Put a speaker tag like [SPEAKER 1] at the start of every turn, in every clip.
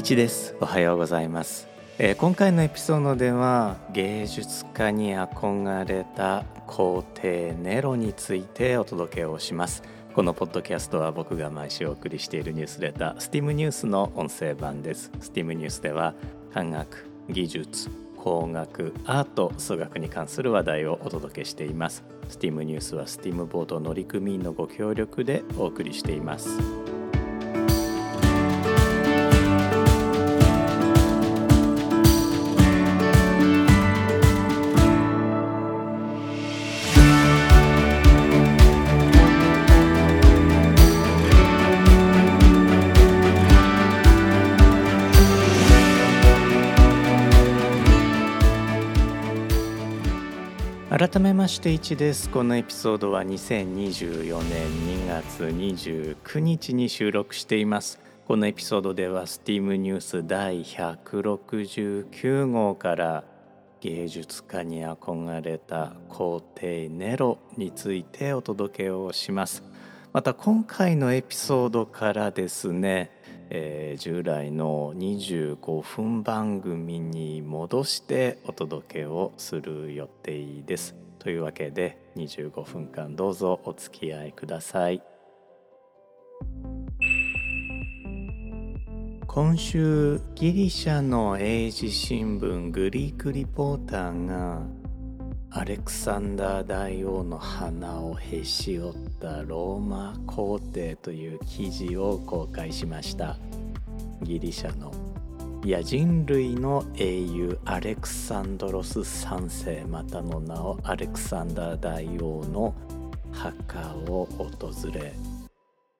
[SPEAKER 1] 一です。おはようございます、えー、今回のエピソードでは芸術家に憧れた皇帝ネロについてお届けをします。このポッドキャストは僕が毎週お送りしているニュースレター STEAM ニュースの音声版です。STEAM ニュースでは科学技術工学アート数学に関する話題をお届けしています。STEAM ニュースは STEAM ボード乗組員のご協力でお送りしています。改めまして1です。このエピソードは2024年2月29日に収録しています。このエピソードでは STEAM ニュース第169号から芸術家に憧れた皇帝ネロについてお届けをします。また今回のエピソードからですねえー、従来の25分番組に戻してお届けをする予定です。というわけで25分間どうぞお付き合いください。今週ギリシャの英字新聞グリークリポーターがアレクサンダー大王の鼻をへし折ったローマ皇帝という記事を公開しました。ギリシャのいや人類の英雄アレクサンドロス3世またの名をアレクサンダー大王の墓を訪れ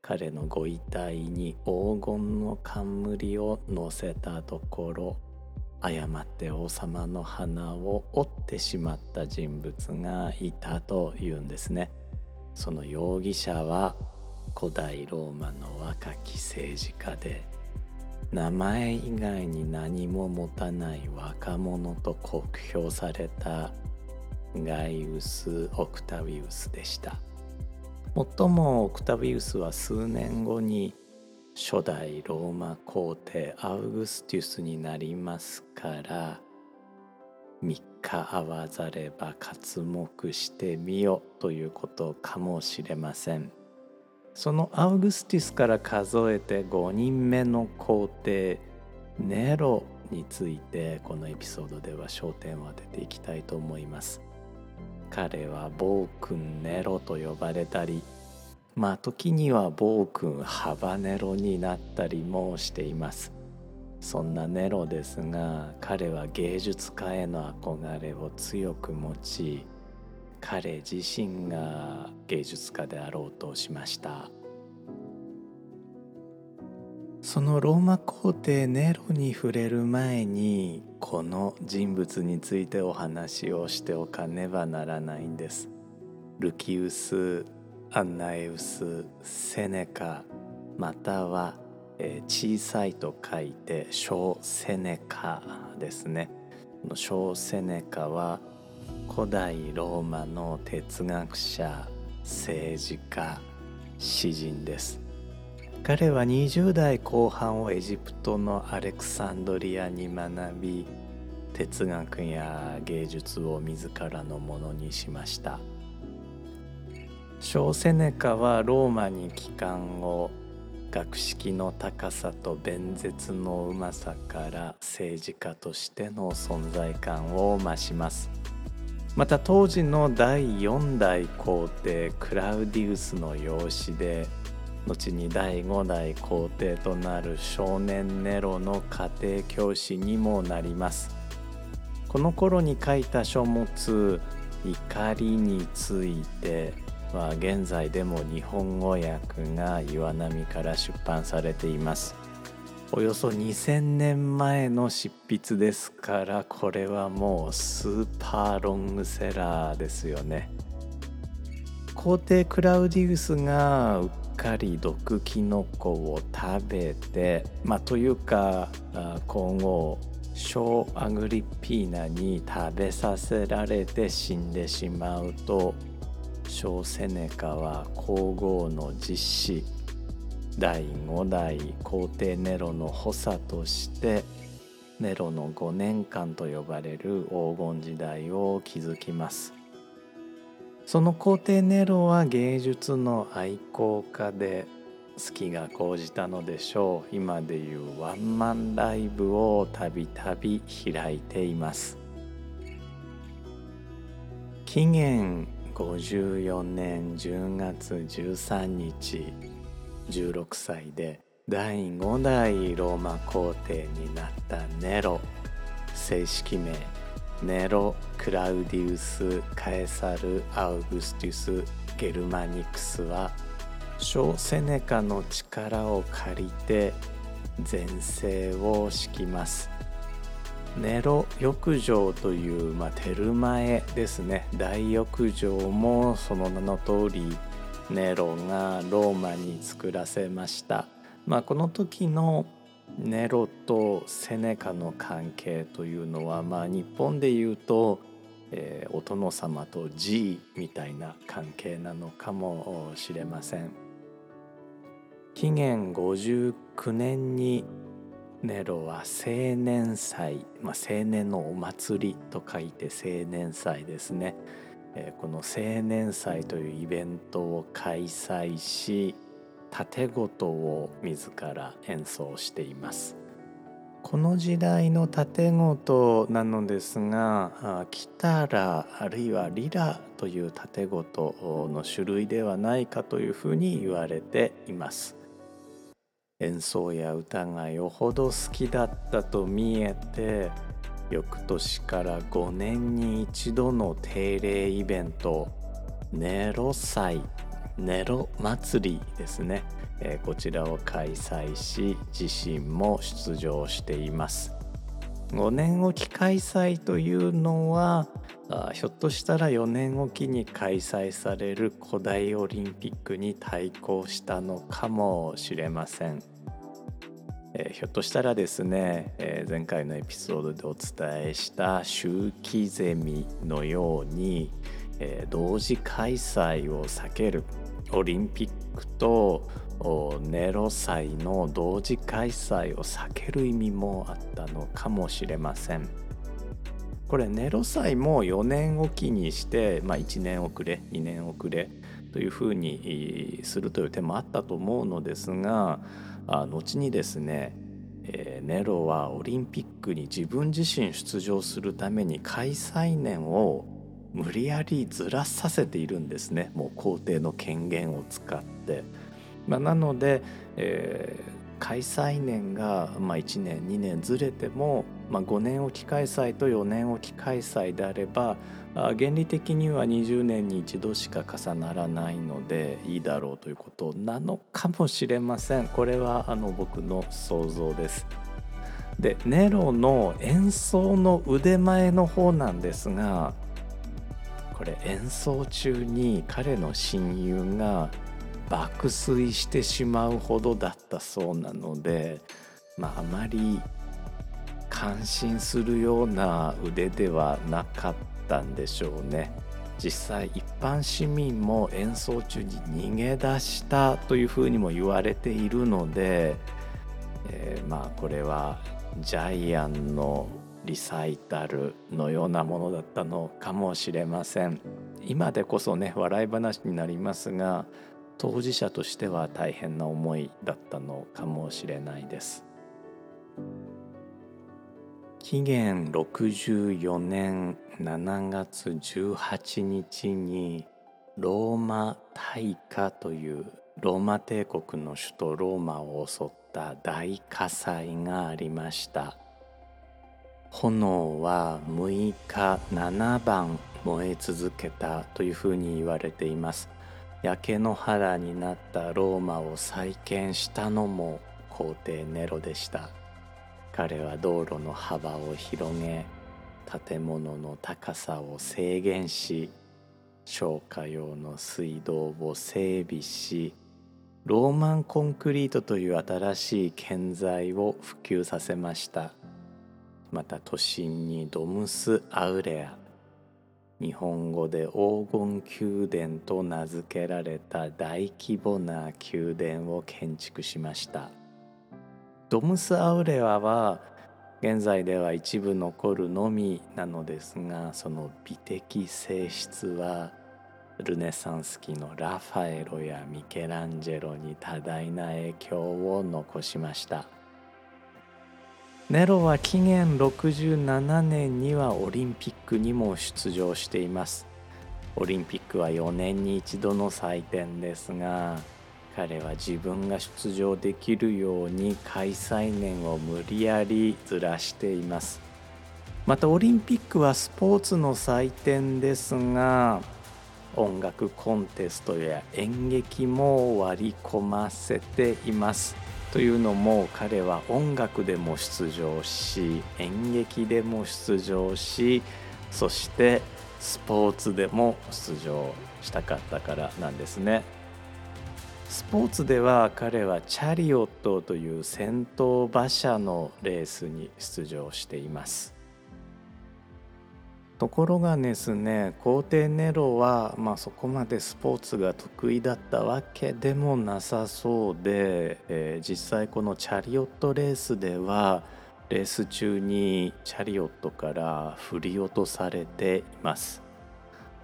[SPEAKER 1] 彼のご遺体に黄金の冠を乗せたところ誤って王様の鼻を折ってしまった人物がいたというんですね。その容疑者は古代ローマの若き政治家で名前以外に何も持たない若者と酷評されたガイウス・オクタビウスでした。もっともオクタビウスは数年後に初代ローマ皇帝アウグスティスになりますから3日会わざれば刮目してみよということかもしれません。そのアウグスティスから数えて5人目の皇帝ネロについてこのエピソードでは焦点を当てていきたいと思います。彼は暴君ネロと呼ばれたりまあ時には暴君ハバネロになったりもしています。そんなネロですが彼は芸術家への憧れを強く持ち彼自身が芸術家であろうとしました。そのローマ皇帝ネロに触れる前にこの人物についてお話をしておかねばならないんです。ルキウスアンナエウスセネカまたは、小さいと書いて小セネカですね。小セネカは古代ローマの哲学者政治家詩人です。彼は20代後半をエジプトのアレクサンドリアに学び哲学や芸術を自らのものにしました。小セネカはローマに帰還後学識の高さと弁舌のうまさから政治家としての存在感を増します。また当時の第4代皇帝クラウディウスの養子で後に第5代皇帝となる少年ネロの家庭教師にもなります。この頃に書いた書物「怒りについて」は現在でも日本語訳が岩波から出版されています。およそ2000年前の執筆ですからこれはもうスーパーロングセラーですよね。皇帝クラウディウスがうっかり毒キノコを食べてまあというか今後小アグリッピーナに食べさせられて死んでしまうと小セネカは皇后の実子第5代皇帝ネロの補佐としてネロの5年間と呼ばれる黄金時代を築きます。その皇帝ネロは芸術の愛好家で好きが高じたのでしょう。今でいうワンマンライブをたびたび開いています。紀元54年10月13日16歳で第5代ローマ皇帝になったネロ。正式名ネロ・クラウディウス・カエサル・アウグスティス・ゲルマニクスは小セネカの力を借りて前世を敷きます。ネロ浴場という、まあ、テルマエですね。大浴場もその名の通りネロがローマに作らせました、まあ、この時のネロとセネカの関係というのは、まあ、日本でいうと、えー、お殿様と G みたいな関係なのかもしれません。紀元59年にネロは青年祭、まあ、青年のお祭りと書いて青年祭ですね、えー、この青年祭というイベントを開催し盾事を自ら演奏しています。この時代の盾事なのですがキタラあるいはリラという盾事の種類ではないかというふうに言われています。演奏や歌がよほど好きだったと見えて翌年から5年に一度の定例イベントネロ祭ネロ祭りですね、えー、こちらを開催し自身も出場しています。5年おき開催というのはひょっとしたら4年おきに開催される古代オリンピックに対抗したのかもしれません。えー、ひょっとしたらですね、えー、前回のエピソードでお伝えした周期ゼミのように、えー、同時開催を避けるオリンピックとネロ祭の同時開催を避ける意味もあったのかもしれません。これネロ祭も4年おきにして、まあ、1年遅れ2年遅れというふうにするという手もあったと思うのですが後にですね、ネロはオリンピックに自分自身出場するために開催年を無理やりずらさせているんですねもう皇帝の権限を使って。まあ、なので、えー、開催年が、まあ、1年2年ずれても、まあ、5年置き開催と4年置き開催であれば原理的には20年に一度しか重ならないのでいいだろうということなのかもしれません。これはあの僕の想像です。でネロの演奏の腕前の方なんですがこれ演奏中に彼の親友が爆睡してしまうほどだったそうなのでまああまり感心するような腕ではなかったんでしょうね。実際一般市民も演奏中に逃げ出したというふうにも言われているので、えー、まあこれはジャイアンのリサイタルのようなものだったのかもしれません。今でこそね笑い話になりますが当事者としては大変な思いだったのかもしれないです。紀元64年7月18日にローマ大火というローマ帝国の首都ローマを襲った大火災がありました。炎は6日7番燃え続けたというふうに言われています。焼け野原になったローマを再建したのも皇帝ネロでした。彼は道路の幅を広げ建物の高さを制限し消火用の水道を整備しローマンコンクリートという新しい建材を普及させました。また都心にドムス・アウレア日本語で黄金宮殿と名付けられた大規模な宮殿を建築しました。ドムス・アウレアは現在では一部残るのみなのですがその美的性質はルネサンス期のラファエロやミケランジェロに多大な影響を残しました。ネロは紀元67年にはオリンピックにも出場しています。オリンピックは4年に一度の祭典ですが彼は自分が出場できるように開催年を無理やりずらしています。またオリンピックはスポーツの祭典ですが音楽コンテストや演劇も割り込ませています。というのも彼は音楽でも出場し演劇でも出場しそしてスポーツでも出場したかったからなんですね。スポーツでは彼はチャリオットという先頭馬車のレースに出場しています。ところがですね皇帝ネロは、まあ、そこまでスポーツが得意だったわけでもなさそうで、えー、実際このチャリオットレースではレース中にチャリオットから振り落とされています。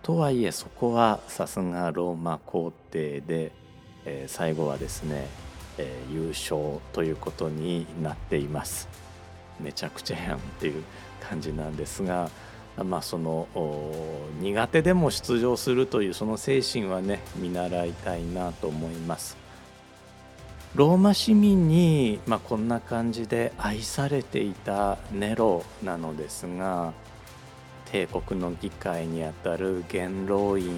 [SPEAKER 1] とはいえそこはさすがローマ皇帝で、えー、最後はですね、えー、優勝ということになっています。めちゃくちゃやんっていう感じなんですが。まあ、その苦手でも出場するというその精神はね見習いたいなと思います。ローマ市民に、まあ、こんな感じで愛されていたネロなのですが帝国の議会にあたる元老院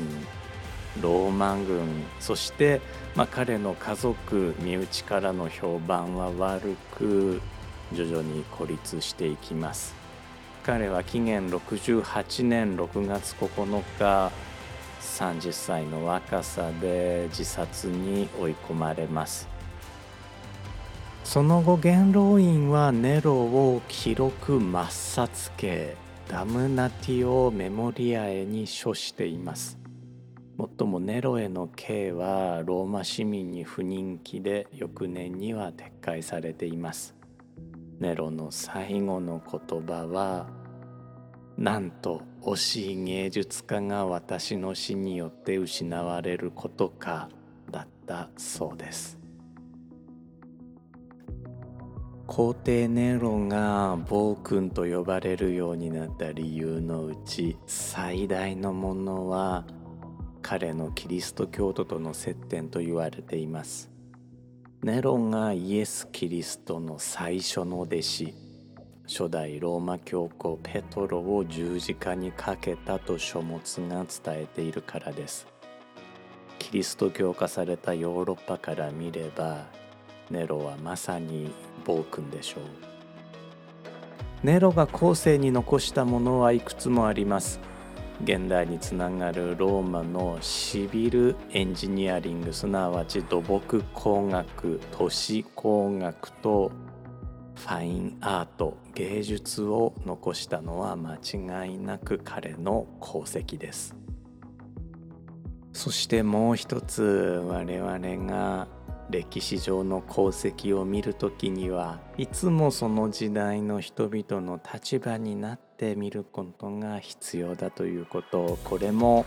[SPEAKER 1] ローマ軍そして、まあ、彼の家族身内からの評判は悪く徐々に孤立していきます。彼は紀元68年6月9日30歳の若さで自殺に追い込まれますその後元老院はネロを記録抹殺刑ダムナティオ・メモリアエに処しています。もっともネロへの刑はローマ市民に不人気で翌年には撤回されています。ネロの最後の言葉はなんと惜しい芸術家が私の死によって失われることかだったそうです。皇帝ネロが暴君と呼ばれるようになった理由のうち最大のものは彼のキリスト教徒との接点と言われています。ネロがイエス・キリストの最初の弟子初代ローマ教皇ペトロを十字架にかけたと書物が伝えているからです。キリスト教化されたヨーロッパから見ればネロはまさに暴君でしょう。ネロが後世に残したものはいくつもあります。現代につながるローマのシビルエンジニアリングすなわち土木工学都市工学とファインアート芸術を残したのは間違いなく彼の功績です。そしてもう一つ我々が歴史上の功績を見る時にはいつもその時代の人々の立場になってみることが必要だということをこれも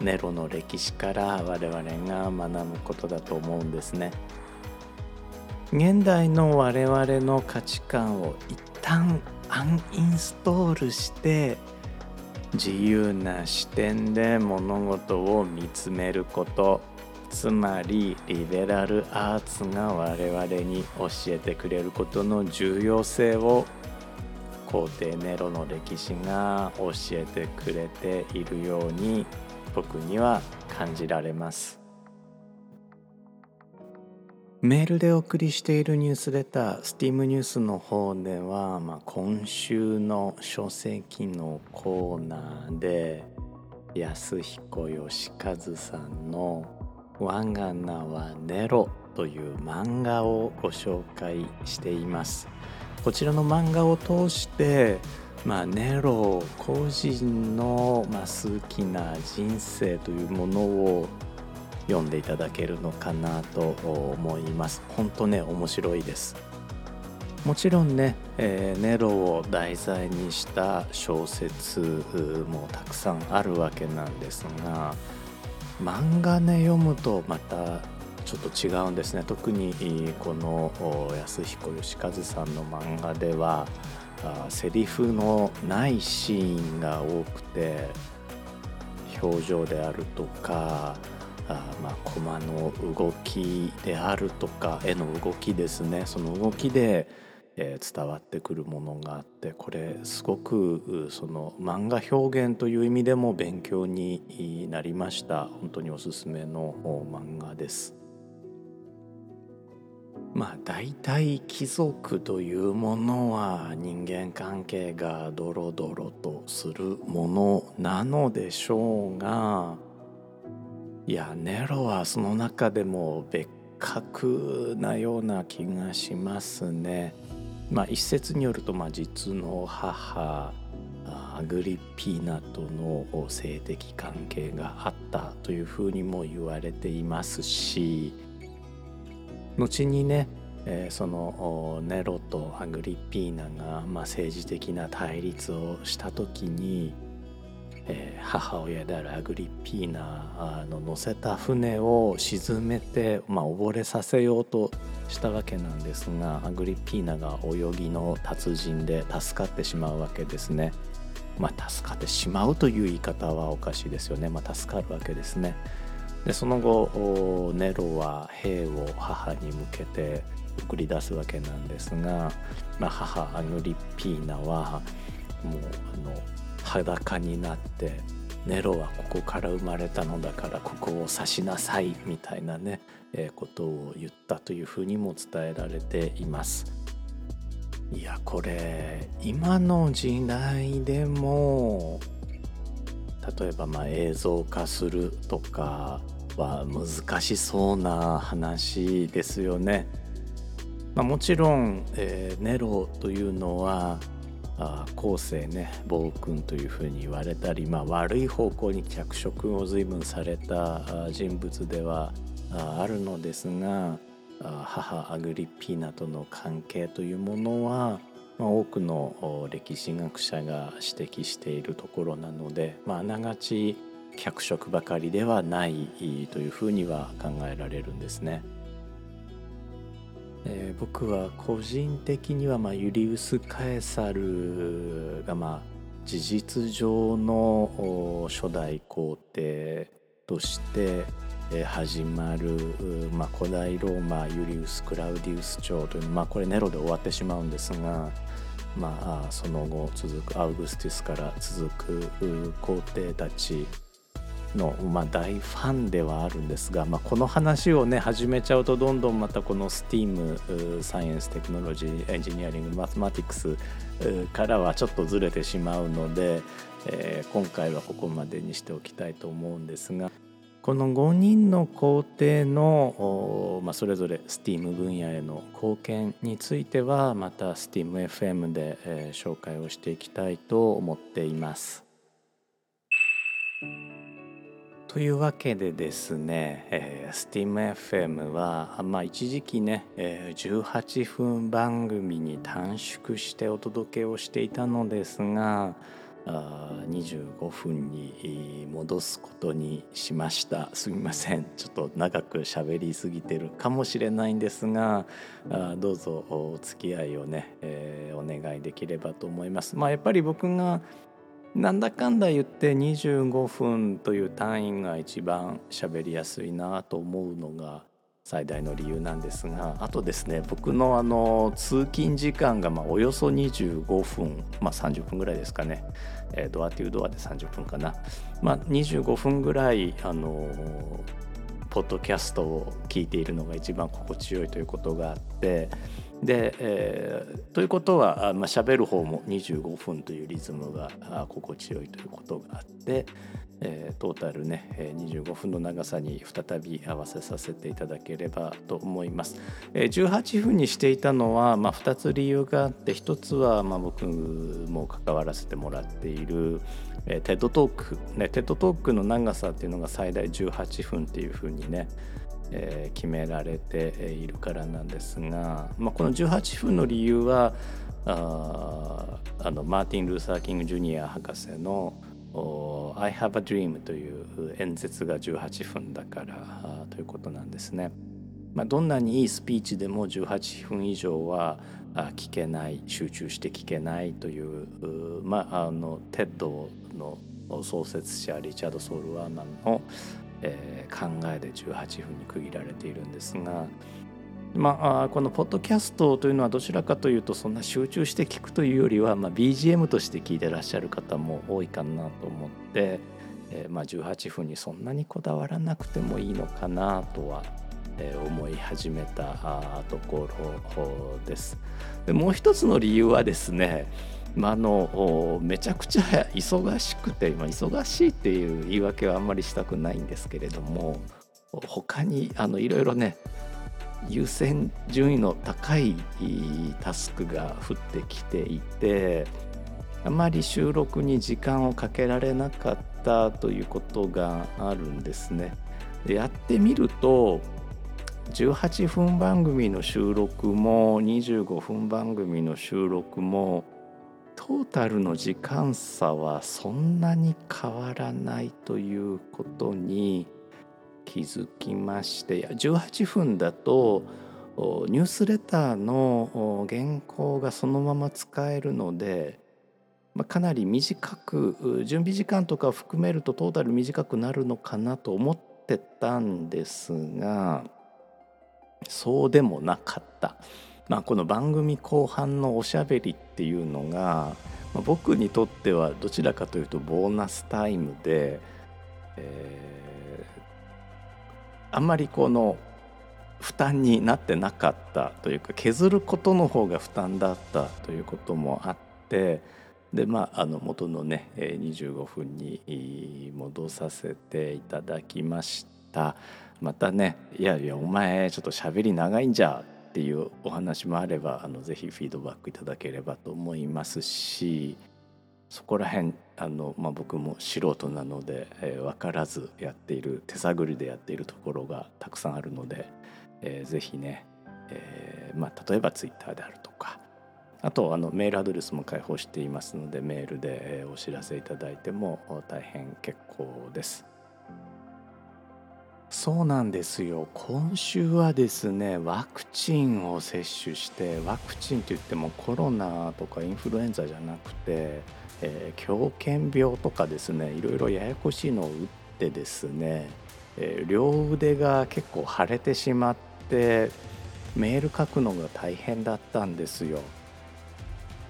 [SPEAKER 1] ネロの歴史から我々が学ぶことだと思うんですね。現代の我々の価値観を一旦アンインストールして自由な視点で物事を見つめることつまりリベラルアーツが我々に教えてくれることの重要性を皇帝ネロの歴史が教えてくれているように僕には感じられます。メールでお送りしているニュースレター、スティームニュースの方では、まあ、今週の書籍のコーナーで、安彦義和さんの「我が名はネロ」という漫画をご紹介しています。こちらの漫画を通してまあ、ネロ個人の、まあ、好きな人生というものを読んでいただけるのかなと思います。本当ね面白いです。もちろんね、えー、ネロを題材にした小説もたくさんあるわけなんですが漫画ね読むとまたちょっと違うんですね。特にこの安彦義和さんの漫画ではセリフのないシーンが多くて表情であるとかあまあコマの動きであるとか絵の動きですね。その動きでえー、伝わってくるものがあってこれすごくその漫画表現という意味でも勉強になりました本当におすすめの漫画ですまあ大体貴族というものは人間関係がドロドロとするものなのでしょうがいやネロはその中でも別格なような気がしますね。まあ、一説によると、まあ、実の母アグリッピーナとの性的関係があったというふうにも言われていますし後にね、えー、そのネロとアグリッピーナが、まあ、政治的な対立をした時にえー、母親であるアグリッピーナの乗せた船を沈めて、まあ、溺れさせようとしたわけなんですがアグリッピーナが泳ぎの達人で助かってしまうわけですね。まあ、助かってしまうという言い方はおかしいですよね。まあ、助かるわけですね。でその後ネロは兵を母に向けて送り出すわけなんですが、まあ、母アグリッピーナはもうあの裸になってネロはここから生まれたのだからここを指しなさいみたいなね、えー、ことを言ったというふうにも伝えられています。いやこれ今の時代でも例えばまあ映像化するとかは難しそうな話ですよね。まあ、もちろん、えー、ネロというのはあ後世ね暴君というふうに言われたり、まあ、悪い方向に脚色を随分された人物ではあるのですが母アグリッピーナとの関係というものは、まあ、多くの歴史学者が指摘しているところなので、まあ、あながち脚色ばかりではないというふうには考えられるんですね。えー、僕は個人的には、まあ、ユリウス・カエサルが、まあ、事実上の初代皇帝として始まる、まあ、古代ローマユリウス・クラウディウス朝という、まあ、これネロで終わってしまうんですが、まあ、その後続くアウグスティスから続く皇帝たちの、まあ、大ファンではあるんですが、まあ、この話をね始めちゃうとどんどんまたこの STEAM サイエンステクノロジーエンジニアリングマスマティクスからはちょっとずれてしまうので、えー、今回はここまでにしておきたいと思うんですがこの5人の皇帝の、まあ、それぞれ STEAM 分野への貢献についてはまた STEAMFM で、えー、紹介をしていきたいと思っています。というわけでですね、えー、SteamFM は、まあ、一時期ね、えー、18分番組に短縮してお届けをしていたのですがあ25分に戻すことにしました。すみません。ちょっと長く喋りすぎてるかもしれないんですがどうぞお付き合いをね、えー、お願いできればと思います。まあやっぱり僕がなんだかんだ言って25分という単位が一番喋りやすいなと思うのが最大の理由なんですがあとですね僕のあの通勤時間がまおよそ25分まあ30分ぐらいですかね、えー、ドアというドアで30分かな。まあ25分ぐらいあのポッドキャストを聞いているのが一番心地よいということがあってで、えー、ということは、まあ、喋る方も25分というリズムが心地よいということがあって、えー、トータルね、25分の長さに再び合わせさせていただければと思います。えー、18分にしていたのは、まあ、2つ理由があって1つは、まあ、僕も関わらせてもらっている、えー、 TED Talk、ね、 TED Talk の長さっていうのが最大18分っていうふうにね、えー、決められているからなんですが、まあ、この18分の理由はああのマーティン・ルーサー・キング・ジュニア博士の「I have a dream という演説が18分だからということなんですね。まあ、どんなにいいスピーチでも18分以上は聞けない集中して聞けないという、まあ、あの TED の創設者リチャード・ソール・ワーマンの、えー、考えで18分に区切られているんですが。まあ、このポッドキャストというのはどちらかというとそんな集中して聞くというよりは、まあ、BGM として聞いてらっしゃる方も多いかなと思って、えー、まあ18分にそんなにこだわらなくてもいいのかなとは、思い始めたところです。でもう一つの理由はですねまあ、のめちゃくちゃ忙しくて、まあ、忙しいっていう言い訳はあんまりしたくないんですけれども他にあのいろいろね優先順位の高いタスクが降ってきていてあまり収録に時間をかけられなかったということがあるんですね。でやってみると18分番組の収録も25分番組の収録もトータルの時間差はそんなに変わらないということに気づきまして18分だとニュースレターの原稿がそのまま使えるので、かなり短く準備時間とか含めるとトータル短くなるのかなと思ってたんですがそうでもなかった。まあ、この番組後半のおしゃべりっていうのが、まあ、僕にとってはどちらかというとボーナスタイムで、えーあんまりこの負担になってなかったというか削ることの方が負担だったということもあってでまああの元のね25分に戻させていただきました。またねいやいやお前ちょっと喋り長いんじゃっていうお話もあればあのぜひフィードバックいただければと思いますしそこら辺あの、まあ、僕も素人なので、えー、分からずやっている手探りでやっているところがたくさんあるので、えー、ぜひね、えーまあ、例えばツイッターであるとかあとあのメールアドレスも開放していますのでメールで、お知らせいただいても大変結構です。そうなんですよ今週はですねワクチンを接種してワクチンといってもコロナとかインフルエンザじゃなくてえー、狂犬病とかですねいろいろややこしいのを打ってですね、えー、両腕が結構腫れてしまってメール書くのが大変だったんですよ。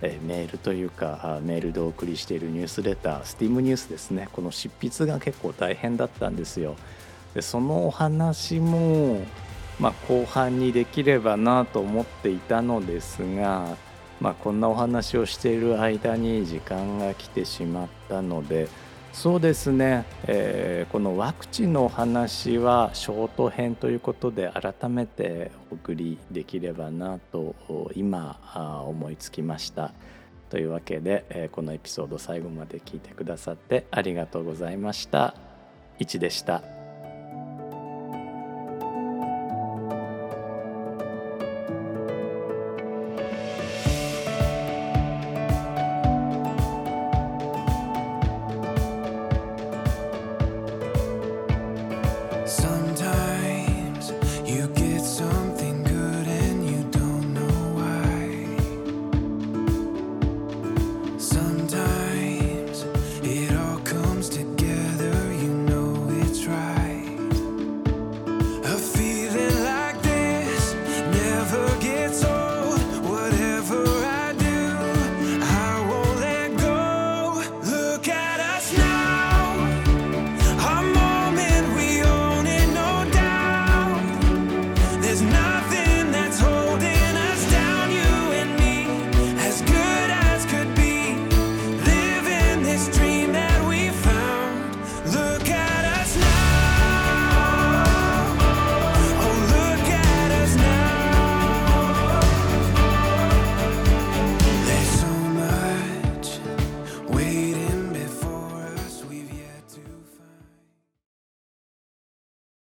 [SPEAKER 1] え、メールというかメールでお送りしているニュースレタースティームニュースですねこの執筆が結構大変だったんですよ。でそのお話も、まあ、後半にできればなと思っていたのですがまあ、こんなお話をしている間に時間が来てしまったのでそうですね、えー、このワクチンのお話はショート編ということで改めてお送りできればなと今思いつきました。というわけで、えー、このエピソード最後まで聞いてくださってありがとうございました。1でした。